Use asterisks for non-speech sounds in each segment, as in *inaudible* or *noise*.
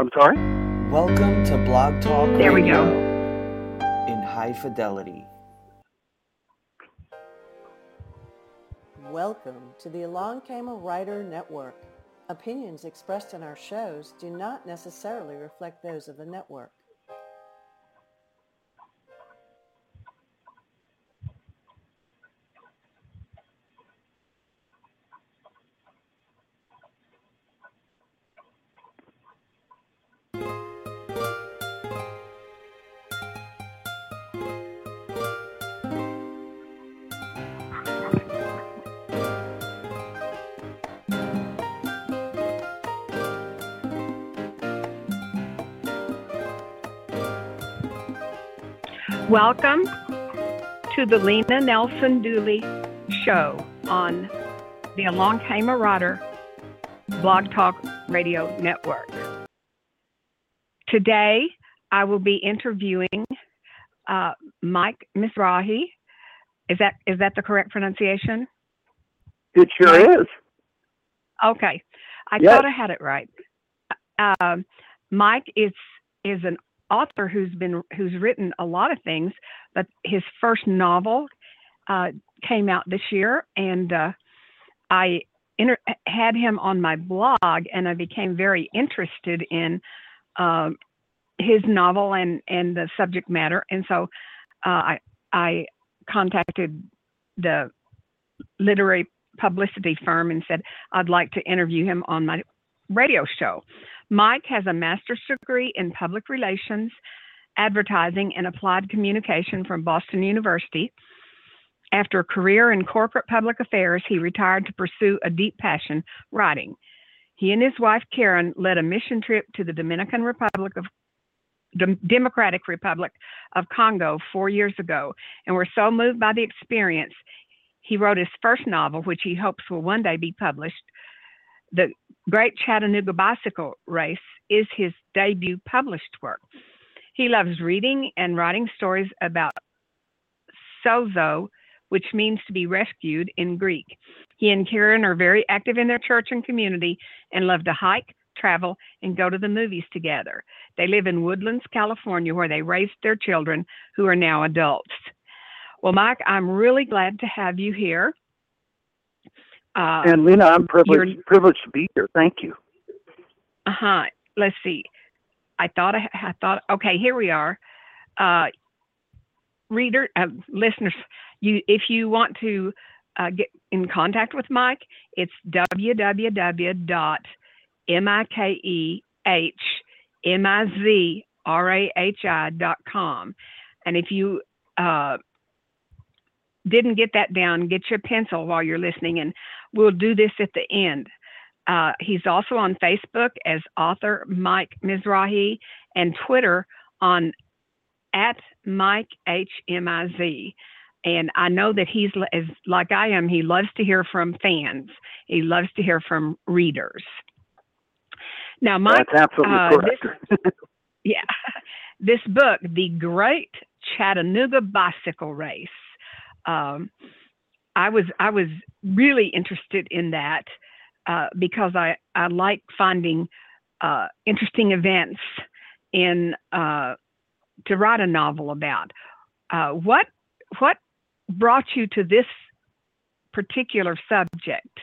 I'm sorry? Welcome to Blog Talk There we Radio go. in high fidelity. Welcome to the Along Came a Writer Network. Opinions expressed in our shows do not necessarily reflect those of the network. Welcome to the Lena Nelson Dooley Show on the Along Came a Writer Blog Talk Radio Network. Today, I will be interviewing uh, Mike Mizrahi. Is that is that the correct pronunciation? It sure is. Okay, I Yes. thought I had it right. Um, Mike is is an author who's been who's written a lot of things, but his first novel uh, came out this year, and uh, I inter- had him on my blog, and I became very interested in um, his novel and and the subject matter, and so uh, I I contacted the literary publicity firm and said I'd like to interview him on my radio show. Mike has a master's degree in public relations, advertising, and applied communication from Boston University. After a career in corporate public affairs, he retired to pursue a deep passion, writing. He and his wife Karen led a mission trip to the Dominican Republic of Dem- Democratic Republic of Congo four years ago and were so moved by the experience he wrote his first novel, which he hopes will one day be published. The Great Chattanooga Bicycle Race is his debut published work. He loves reading and writing stories about sozo, which means to be rescued in Greek. He and Karen are very active in their church and community and love to hike, travel, and go to the movies together. They live in Woodlands, California, where they raised their children who are now adults. Well, Mike, I'm really glad to have you here. Uh, And Lena, I'm privileged privileged to be here. Thank you. Uh huh. Let's see. I thought I, I thought. Okay, here we are. Uh, reader, uh, listeners, you if you want to uh, get in contact with Mike, it's www.mikehmizrahi.com. And if you uh, didn't get that down, get your pencil while you're listening, and we'll do this at the end. Uh, he's also on Facebook as author Mike Mizrahi and Twitter on at Mike H M I Z. And I know that he's as like I am. He loves to hear from fans. He loves to hear from readers. Now, Mike, That's absolutely uh, correct. *laughs* yeah, this book, The Great Chattanooga Bicycle Race. Um, I was I was really interested in that uh, because I I like finding uh, interesting events in uh, to write a novel about. Uh, what what brought you to this particular subject?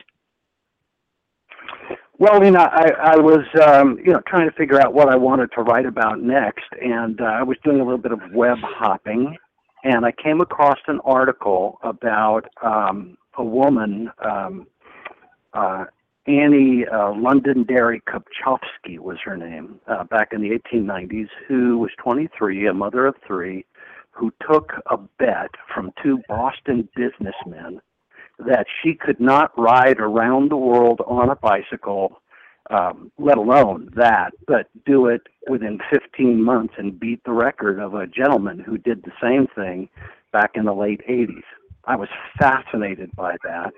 Well, you know, I, I was, um, you know, trying to figure out what I wanted to write about next, and uh, I was doing a little bit of web hopping, and I came across an article about um, a woman, um, uh, Annie uh, Londonderry Kopchovsky was her name, uh, back in the 1890s, who was 23, a mother of three, who took a bet from two Boston businessmen that she could not ride around the world on a bicycle, um, let alone that, but do it within 15 months and beat the record of a gentleman who did the same thing back in the late 80s. I was fascinated by that.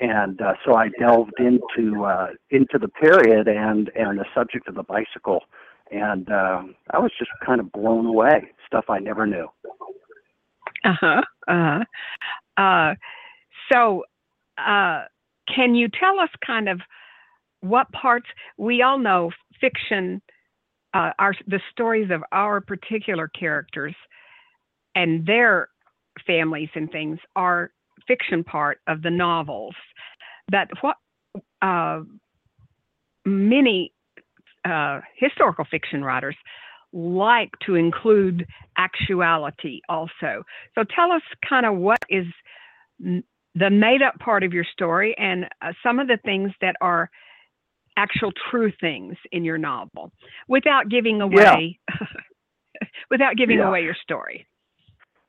And uh, so I delved into uh, into the period and and the subject of the bicycle, and uh, I was just kind of blown away. Stuff I never knew. Uh-huh. Uh-huh. Uh So, uh, can you tell us kind of what parts? We all know fiction uh, the stories of our particular characters and their families and things are fiction part of the novels. That what uh, many uh, historical fiction writers like to include actuality also. So tell us kind of what is the made up part of your story and uh, some of the things that are actual true things in your novel without giving away yeah. *laughs* without giving yeah. away your story.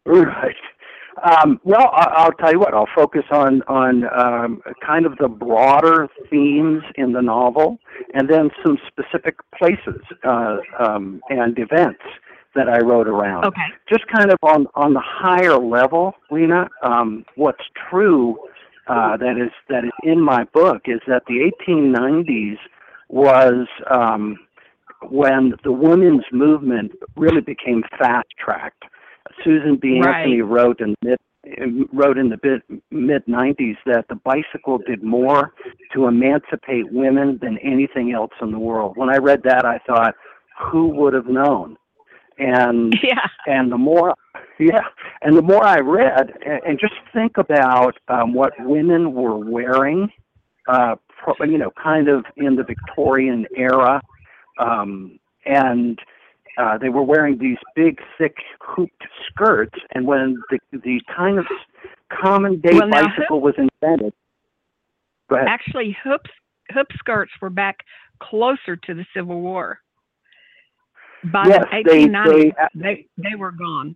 Right. Um, well, I, will tell you what. I'll focus on on um, kind of the broader themes in the novel, and then some specific places uh, um, and events that I wrote around. Okay. Just kind of on on the higher level, Lena. Um, what's true uh, that is that is in my book is that the 1890s was um, when the women's movement really became fast tracked. Susan B. Right. Anthony wrote in mid wrote in the mid 90s that the bicycle did more to emancipate women than anything else in the world. When I read that, I thought, who would have known? And *laughs* yeah. and the more yeah, and the more I read, and, and just think about um, what women were wearing, uh, pro, you know, kind of in the Victorian era, um, and uh, they were wearing these big, thick, hooped skirts. And when the the kind of common day well, bicycle was invented. Actually, hoop hoop skirts were back closer to the Civil War. By yes, the 1890s, they, they, they were gone.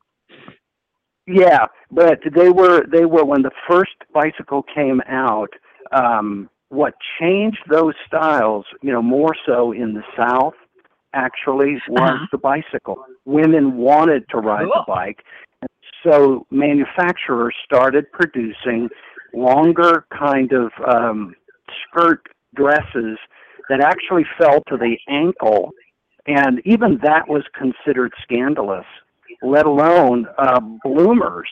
Yeah, but they were they were when the first bicycle came out. Um, what changed those styles, you know, more so in the South, actually was uh-huh. the bicycle. Women wanted to ride cool. the bike, so manufacturers started producing longer kind of um, skirt dresses that actually fell to the ankle, and even that was considered scandalous let alone uh, bloomers.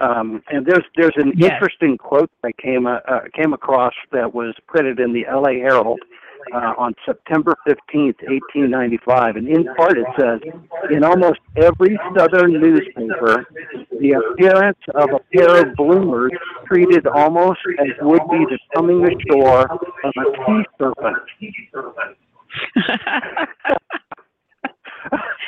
Um, and there's there's an yes. interesting quote that came uh, uh, came across that was printed in the L.A. Herald uh, on September 15th, 1895, and in part it says, in almost every Southern newspaper, the appearance of a pair of bloomers treated almost as would be the coming ashore of a sea serpent. *laughs*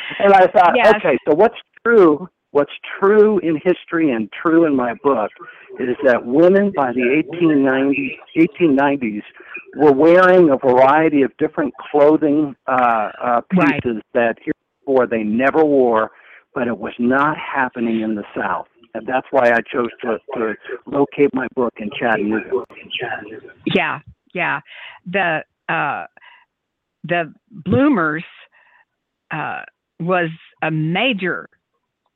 *laughs* and I thought, yes. okay, so what's true, what's true in history and true in my book is that women by the 1890s, 1890s were wearing a variety of different clothing uh, uh, pieces right. that heretofore they never wore, but it was not happening in the South. And that's why I chose to, to locate my book in Chattanooga. Yeah, yeah. The uh, the bloomers uh, was a major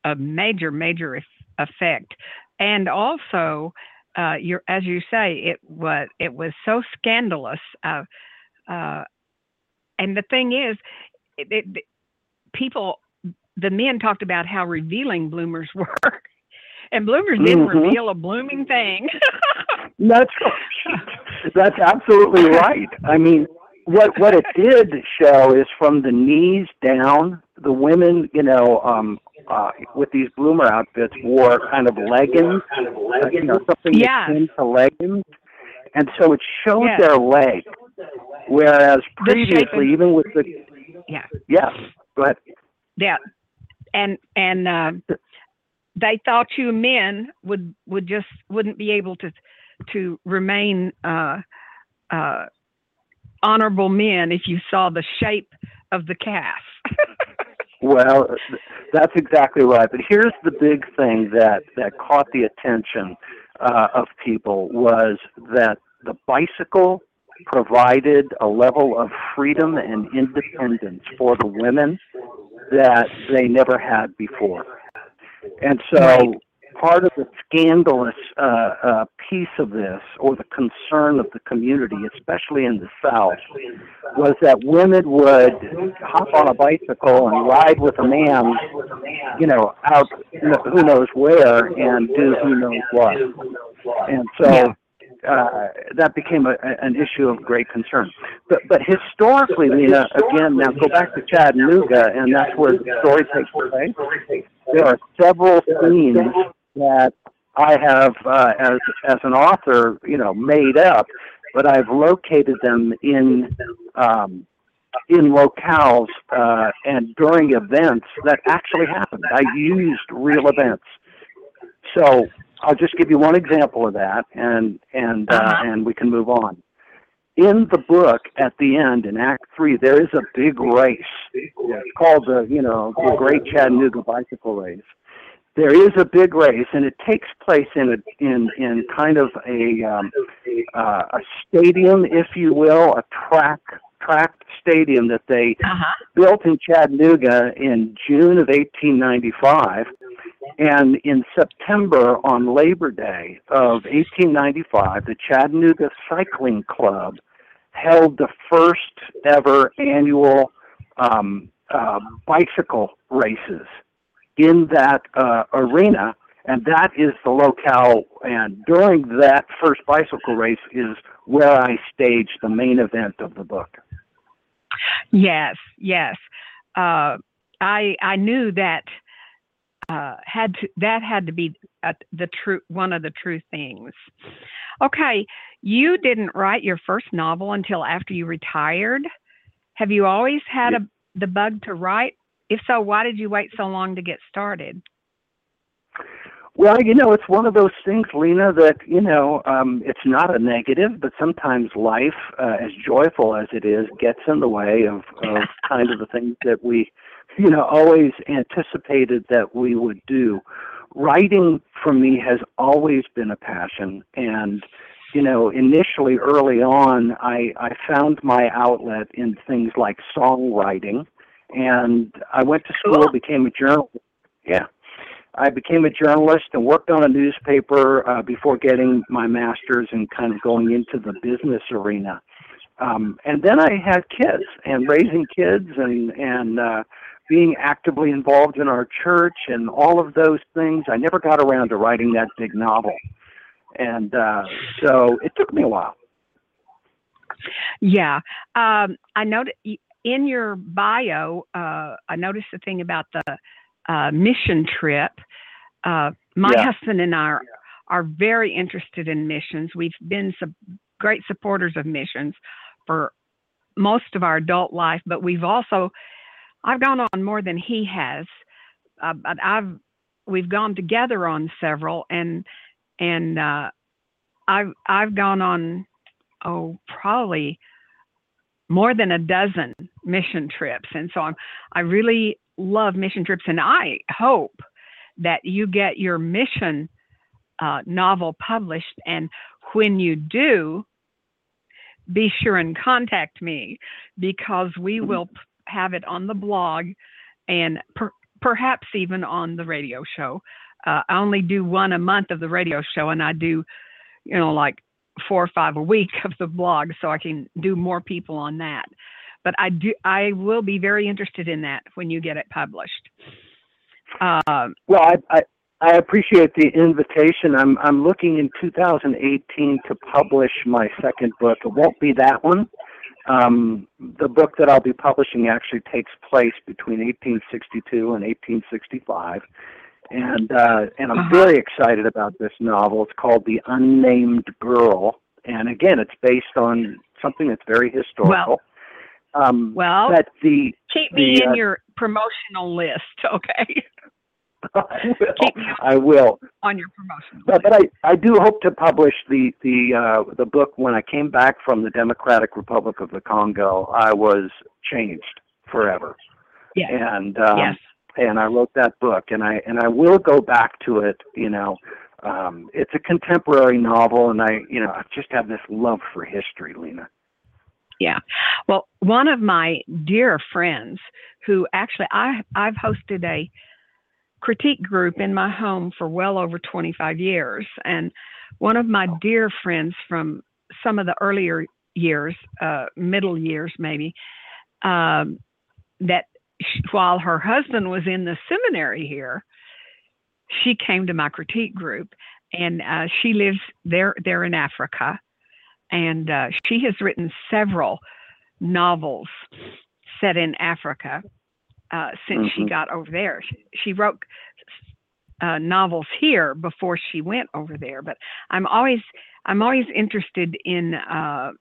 a major, major effect. And also, uh, you're, as you say, it was it was so scandalous. Uh, uh, and the thing is, it, it, people, the men talked about how revealing bloomers *laughs* were, and bloomers didn't mm-hmm. reveal a blooming thing. *laughs* that's *laughs* that's absolutely right. I mean, what what it did show is from the knees down, the women, you know, um, uh, with these bloomer outfits wore kind of leggings, uh, you know, something yeah. akin to leggings, and so it showed yes. their leg. Whereas previously, even with the yeah, yeah, go ahead. Yeah, and and uh, they thought you men would would just wouldn't be able to to remain uh, uh, honorable men if you saw the shape of the calf. *laughs* Well, that's exactly right. But here's the big thing that that caught the attention uh, of people was that the bicycle provided a level of freedom and independence for the women that they never had before. And so part of the scandalous uh, uh, piece of this, or the concern of the community, especially in the South, was that women would hop on a bicycle and ride with a man, you know, out who knows where and do who knows what. And so, uh, that became a, an issue of great concern. But but historically, Lena, again, now go back to Chattanooga, and that's where the story takes place. There are several scenes that I have, uh, as as an author, you know, made up, but I've located them in um, in locales uh, and during events that actually happened. I used real events. So I'll just give you one example of that, and and uh, Uh-huh. and we can move on. In the book, at the end, in Act Three, there is a big race. It's called the you know the Great Chattanooga Bicycle Race. There is a big race, and it takes place in a in in kind of a um, uh, a stadium, if you will, a track track stadium that they Uh-huh. built in Chattanooga in June of 1895. And in September, on Labor Day of 1895, the Chattanooga Cycling Club held the first ever annual um, uh, bicycle races in that uh, arena. And that is the locale. And during that first bicycle race is where I staged the main event of the book. Yes, yes. Uh, I I knew that uh, had to, that had to be uh, the true one of the true things. Okay, you didn't write your first novel until after you retired. Have you always had a the bug to write? If so, why did you wait so long to get started? Well, you know, it's one of those things, Lena, that, you know, um, it's not a negative, but sometimes life, uh, as joyful as it is, gets in the way of, of *laughs* kind of the things that we, you know, always anticipated that we would do. Writing for me has always been a passion. And, you know, initially, early on, I, I found my outlet in things like songwriting. And I went to school, Cool. became a journalist. Yeah. I became a journalist and worked on a newspaper uh, before getting my master's and kind of going into the business arena. Um, and then I had kids and raising kids and and uh, being actively involved in our church and all of those things. I never got around to writing that big novel, and uh, so it took me a while. Yeah, um, I noticed in your bio. Uh, I noticed the thing about the uh, mission trip. Uh, my Yeah. husband and I are, are very interested in missions. We've been some great supporters of missions for most of our adult life, but we've also I've gone on more than he has. Uh, but I've we've gone together on several, and and uh, I've I've gone on oh probably more than a dozen mission trips, and so I'm I really love mission trips, and I hope that you get your mission uh, novel published. And when you do, be sure and contact me because we will p- have it on the blog and per- perhaps even on the radio show. Uh, I only do one a month of the radio show, and I do, you know, like four or five a week of the blog, so I can do more people on that. But I do, I will be very interested in that when you get it published. Um, Well, I, I I appreciate the invitation. I'm I'm looking in 2018 to publish my second book. It won't be that one. Um, the book that I'll be publishing actually takes place between 1862 and 1865, and uh, and I'm Uh-huh. very excited about this novel. It's called The Unnamed Girl, and again, it's based on something that's very historical. um, well, but the keep me the, in uh, your promotional list, *laughs* okay? *laughs* I will, Keep me I will. on your promotional But, list. but I, I do hope to publish the the uh, the book when I came back from the Democratic Republic of the Congo. I was changed forever, Yes. and um, yes. And I wrote that book, and I and I will go back to it. You know, um, it's a contemporary novel, and I you know I just have this love for history, Lena. Yeah, well, one of my dear friends who actually I I've hosted a critique group in my home for well over 25 years and one of my dear friends from some of the earlier years, uh, middle years maybe, um, that while her husband was in the seminary here, she came to my critique group and uh, she lives there there in Africa, and uh, she has written several novels set in Africa uh, since she Mhm. got over there. She, she wrote uh, novels here before she went over there, but I'm always I'm always interested in uh,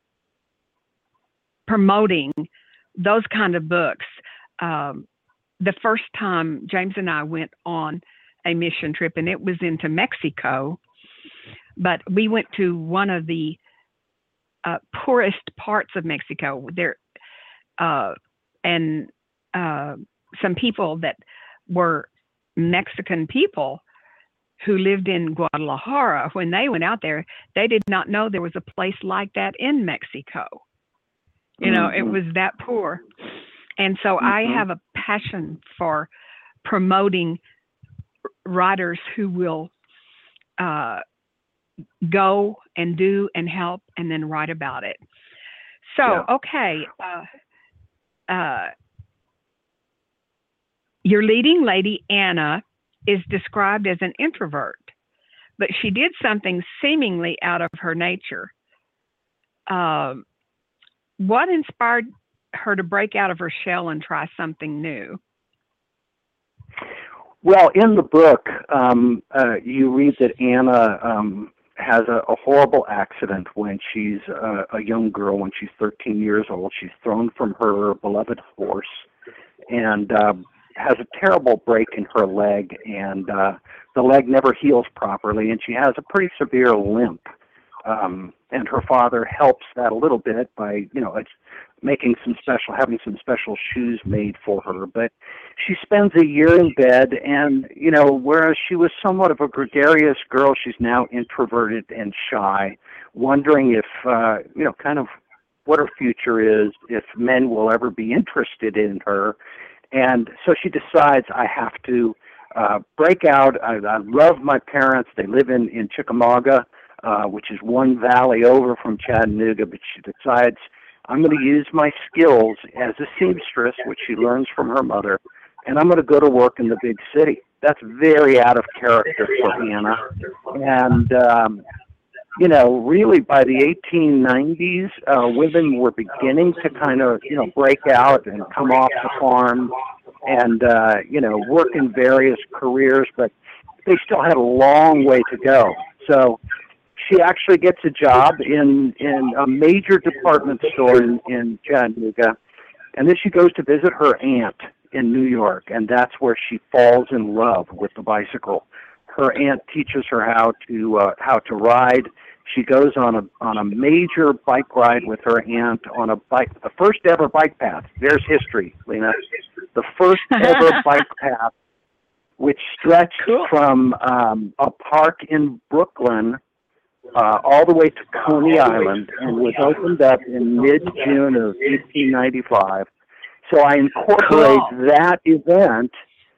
promoting those kind of books. Um, the first time James and I went on a mission trip, and it was into Mexico, but we went to one of the uh, poorest parts of Mexico. There, uh, and uh, some people that were Mexican people who lived in Guadalajara, when they went out there, they did not know there was a place like that in Mexico. You know, it Mhm. was that poor. And so I Mhm. have a passion for promoting writers who will uh, go and do and help and then write about it. So, Yeah. okay. Uh, uh, your leading lady, Anna, is described as an introvert, but she did something seemingly out of her nature. Um, what inspired her to break out of her shell and try something new? Well, in the book, um, uh, you read that Anna um, has a, a horrible accident when she's uh, a young girl, when she's 13 years old. She's thrown from her beloved horse and um, has a terrible break in her leg, and uh, the leg never heals properly, and she has a pretty severe limp. Um, and her father helps that a little bit by, you know, it's making some special, having some special shoes made for her. But she spends a year in bed and you know whereas she was somewhat of a gregarious girl she's now introverted and shy wondering if uh you know kind of what her future is if men will ever be interested in her. And so she decides i have to uh break out. I, I love my parents. They live in in chickamauga uh which is one valley over from chattanooga but she decides i'm going to use my skills as a seamstress which she learns from her mother and I'm going to go to work in the big city. That's very out of character for Hannah. And, um, you know, really by the 1890s, uh, women were beginning to kind of, you know, break out and come off the farm and, uh, you know, work in various careers, but they still had a long way to go. So she actually gets a job in, in a major department store in, in Chattanooga. And then she goes to visit her aunt in New York, and that's where she falls in love with the bicycle. Her aunt teaches her how to uh, how to ride. She goes on a on a major bike ride with her aunt on a bike, the first ever bike path. There's history, Lena. The first *laughs* ever bike path, which stretched Cool. from um, a park in Brooklyn uh, all the way to Coney Island, and was opened up in mid June of 1895. So I incorporate Cool. that event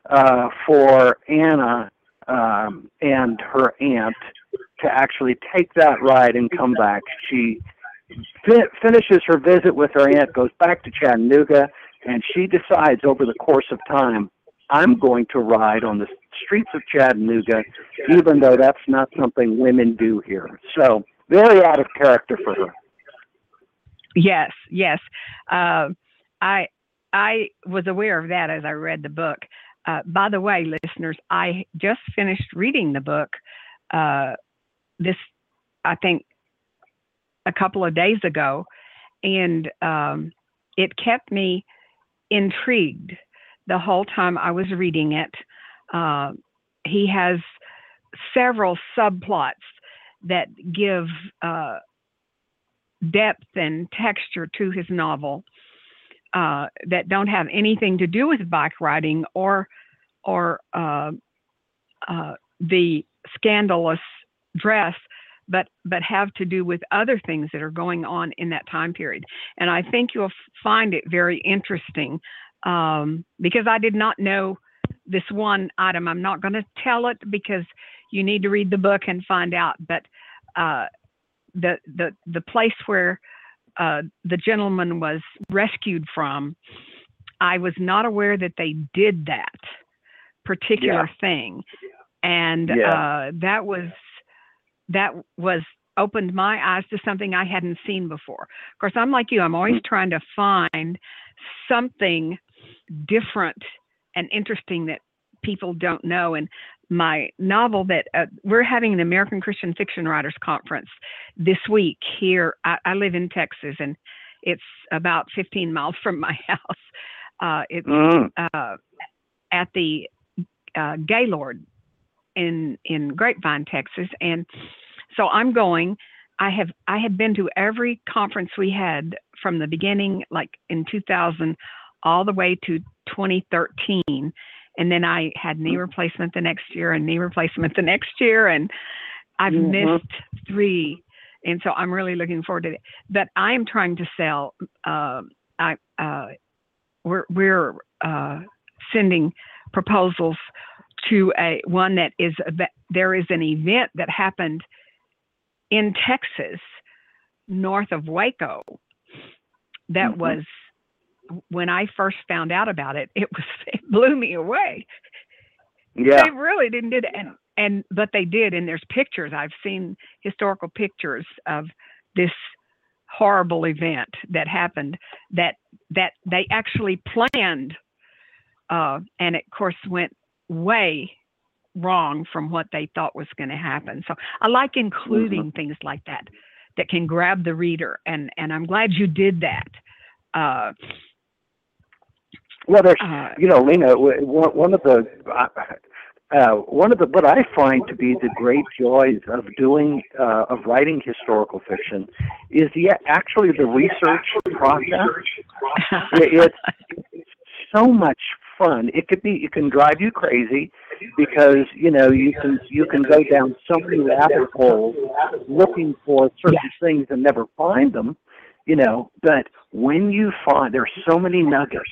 uh, for Anna um, and her aunt to actually take that ride and come back. She fi- finishes her visit with her aunt, goes back to Chattanooga, and she decides over the course of time, I'm going to ride on the streets of Chattanooga, even though that's not something women do here. So very out of character for her. Yes, yes. Uh, I I was aware of that as I read the book. Uh, by the way, listeners, I just finished reading the book. Uh, this, I think, a couple of days ago, and um, it kept me intrigued the whole time I was reading it. Uh, he has several subplots that give uh, depth and texture to his novel uh, that don't have anything to do with bike riding or or uh, uh, the scandalous dress, but but have to do with other things that are going on in that time period. And I think you'll find it very interesting um, because I did not know this one item. I'm not going to tell it because you need to read the book and find out. But uh, the the the place where uh, the gentleman was rescued from, I was not aware that they did that particular thing, and Yeah. uh, that was that was opened my eyes to something I hadn't seen before. Of course, I'm like you, I'm always Mm. trying to find something different and interesting that people don't know. And my novel that uh, we're having an American Christian Fiction Writers Conference this week here. I, I live in Texas and it's about 15 miles from my *laughs* house. Uh, it's Mm. uh, at the uh, Gaylord in in Grapevine, Texas, and so I'm going. I have I had been to every conference we had from the beginning, like in 2000, all the way to 2013, and then I had knee replacement the next year and knee replacement the next year, and I've Mhm. missed three, and so I'm really looking forward to it. But I am trying to sell. Uh, I uh, we're we're uh, sending proposals to a one that is there is an event that happened in Texas north of Waco that Mhm. was when I first found out about it it was *laughs* it blew me away. Yeah. they really didn't do that. And and but they did and there's pictures. I've seen historical pictures of this horrible event that happened that that they actually planned uh, and it of course went way wrong from what they thought was going to happen. So i like including things like that that can grab the reader and and i'm glad you did that uh, Well, there's, uh, you know, Lena, w- one one of the, uh, uh, one of the, what I find to be the great joys of doing, uh, of writing historical fiction is the, actually the research process. *laughs* It- it's so much fun. It could be, it can drive you crazy because, you know, you can, you can go down so many rabbit holes looking for certain things and never find them, you know, but when you find, there are so many nuggets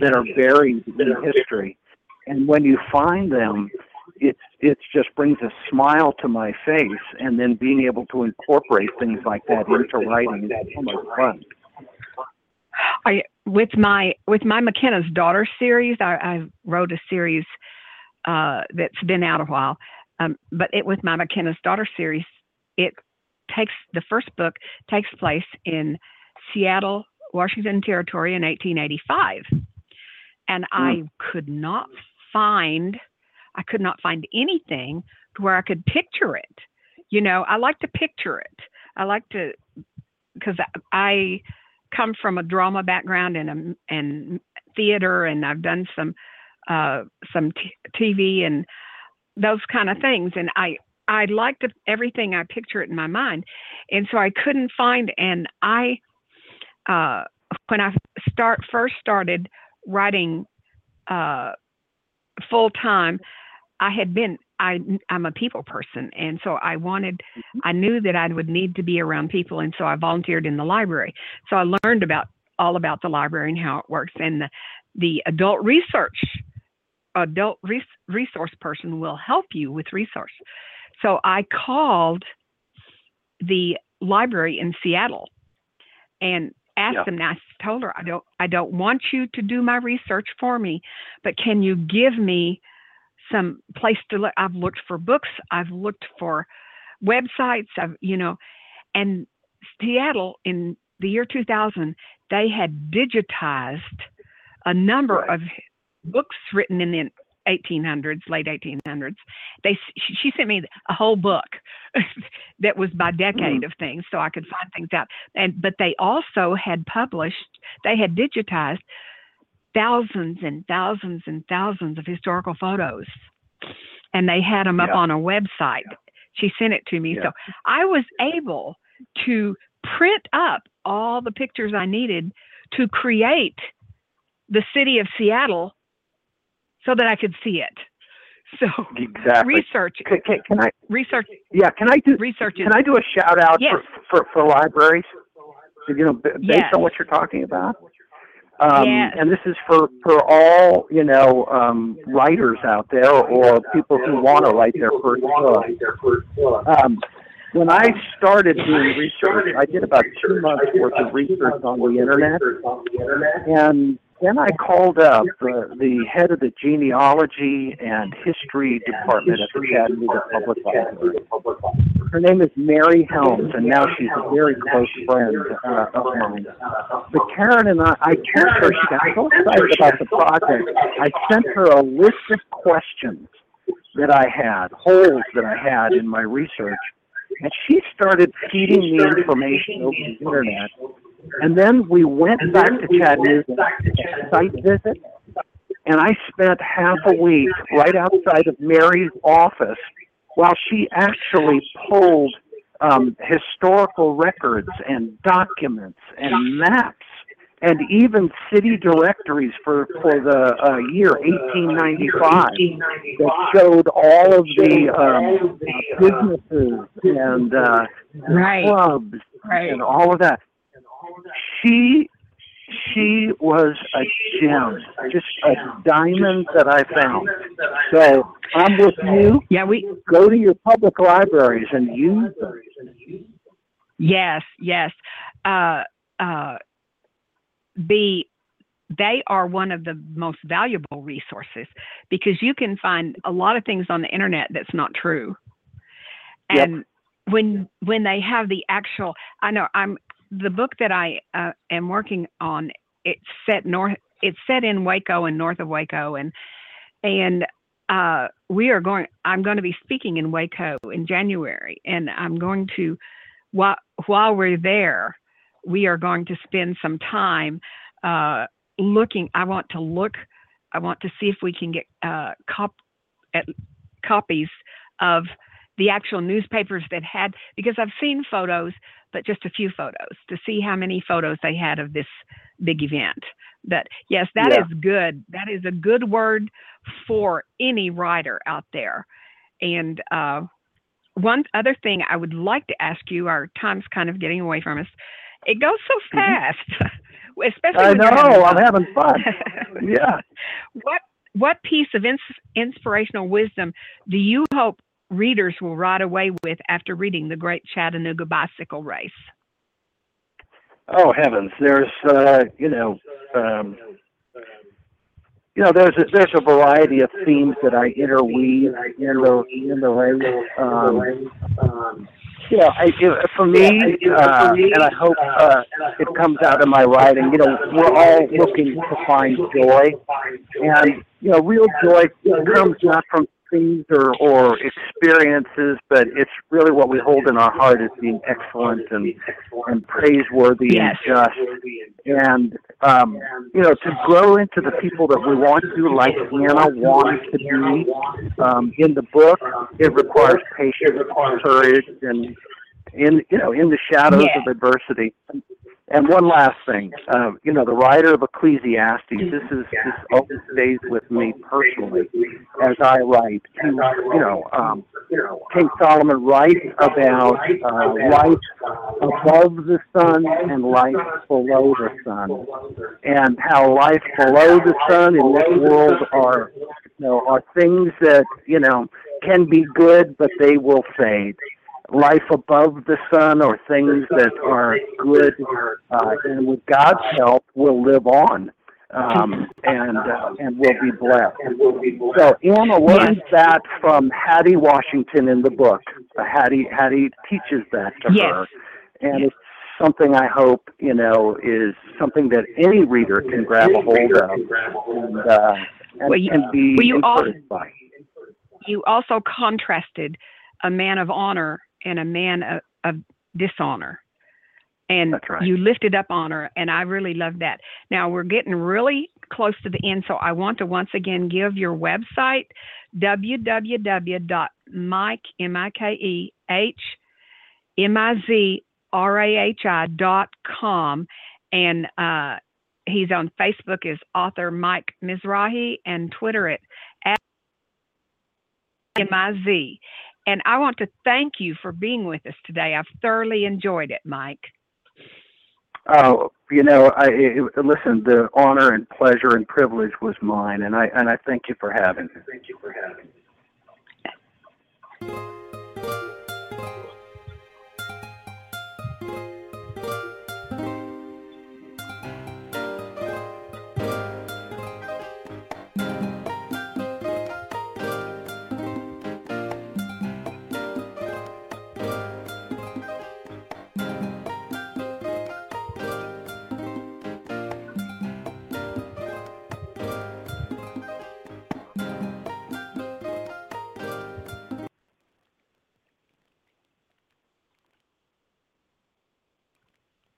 that are buried in history. And when you find them, it's it just brings a smile to my face, and then being able to incorporate things like that into writing is so much fun. I with my with my McKenna's daughter series, I, I wrote a series uh, that's been out a while. Um, but it with my McKenna's daughter series, it takes the first book takes place in Seattle, Washington Territory in 1885, and I could not find I could not find anything to where I could picture it. You know, I like to picture it. I like to because I come from a drama background and and theater, and I've done some uh, some t- TV and those kind of things. And I I like to everything I picture it in my mind, and so I couldn't find. And I uh, when I start first started writing uh, full time, I had been I I'm a people person, and so I wanted I knew that I would need to be around people, and so I volunteered in the library. So I learned about all about the library and how it works, and the the adult research adult res- resource person will help you with resource. So I called the library in Seattle and asked Yeah. them. And I told her I don't I don't want you to do my research for me, but can you give me some place to look? I've looked for books. I've looked for websites. I've you know, and Seattle in the year 2000 they had digitized a number Right. of books written in the 1800s, late 1800s. They she sent me a whole book *laughs* that was by decade mm. of things, so I could find things out. And but they also had published, they had digitized thousands and thousands and thousands of historical photos, and they had them up on a website. She sent it to me, Yeah. so I was able to print up all the pictures I needed to create the city of Seattle so that I could see it. So Exactly. research, Can, can, can I? research, Yeah. Can I do? research Can I do a shout out Yes. for, for for libraries? You know, based Yes. on what you're talking about. Um, Yes. And this is for for all you know um, writers out there or people who want to write their first book. Um, when I started doing research, I did about two months worth of research on the internet, and then I called up the, the head of the genealogy and history department at the Chattanooga Public Library. Her name is Mary Helms, and now she's a very close friend uh, of mine. But Karen and I, I told her she got so excited about the project. I sent her a list of questions that I had, holes that I had in my research, and she started feeding me information over the internet and then we went and back to Chattanooga, site visit, and I spent half a week right outside of Mary's office while she actually pulled um, historical records and documents and maps and even city directories for for the uh, year 1895 that showed all of the um, businesses and uh, right. clubs right. and all of that she she was a gem, just a diamond that I found. So I'm with you. Yeah, we go to your public libraries and use them. Yes, yes. Uh, uh, the they are one of the most valuable resources because you can find a lot of things on the internet that's not true. And yep. when when they have the actual, I know I'm the book that I uh, am working on, it's set north. It's set in Waco and north of Waco, and and uh, we are going. I'm going to be speaking in Waco in January, and I'm going to while while we're there, we are going to spend some time uh, looking. I want to look. I want to see if we can get uh, cop at copies of the actual newspapers that had because I've seen photos but just a few photos to see how many photos they had of this big event. That yes, that yeah. is good. That is a good word for any writer out there. And uh, one other thing I would like to ask you, our time's kind of getting away from us. It goes so mm-hmm. fast, mm-hmm. *laughs* especially. I know. Having I'm having fun. yeah. *laughs* What what piece of ins- inspirational wisdom do you hope readers will ride away with after reading the Great Chattanooga Bicycle Race? Oh heavens! There's uh, you know um, you know there's a, there's a variety of themes that I interweave in the in the race. Um, you know, I, for me, uh, and I hope uh, it comes out in my writing. You know, we're all looking to find joy, and you know, real joy comes not from things or, or experiences, but it's really what we hold in our heart as being excellent and and praiseworthy yes. and just. And um, you know, to grow into the people that we want to, like Anna wanted to be um, in the book, it requires patience, courage, and in you know in the shadows yeah. of adversity. And one last thing, uh, you know, the writer of Ecclesiastes. This is this always stays with me personally as I write. He, you know, um, King Solomon writes about uh, life above the sun and life below the sun, and how life below the sun in this world are, you know, are things that you know can be good, but they will fade life above the sun or things that are good uh, and with God's help will live on um, and uh, and will be blessed. So Anna learns that from Hattie Washington in the book. Uh, Hattie Hattie teaches that to yes. her, and it's something I hope you know is something that any reader can grab a hold of and, uh, and, well, you, and be well, you encouraged also, by. You also contrasted a man of honor and a man of, of dishonor. And right. you lifted up honor, and I really love that. Now we're getting really close to the end, so I want to once again give your website www.mike m i k e h m i z r a h i dot com, and uh, he's on Facebook as author Mike Mizrahi and Twitter at at M I Z. And I want to thank you for being with us today. I've thoroughly enjoyed it, Mike. Oh, you know, I it, listen. The honor and pleasure and privilege was mine, and I and I thank you for having me. Thank you for having me.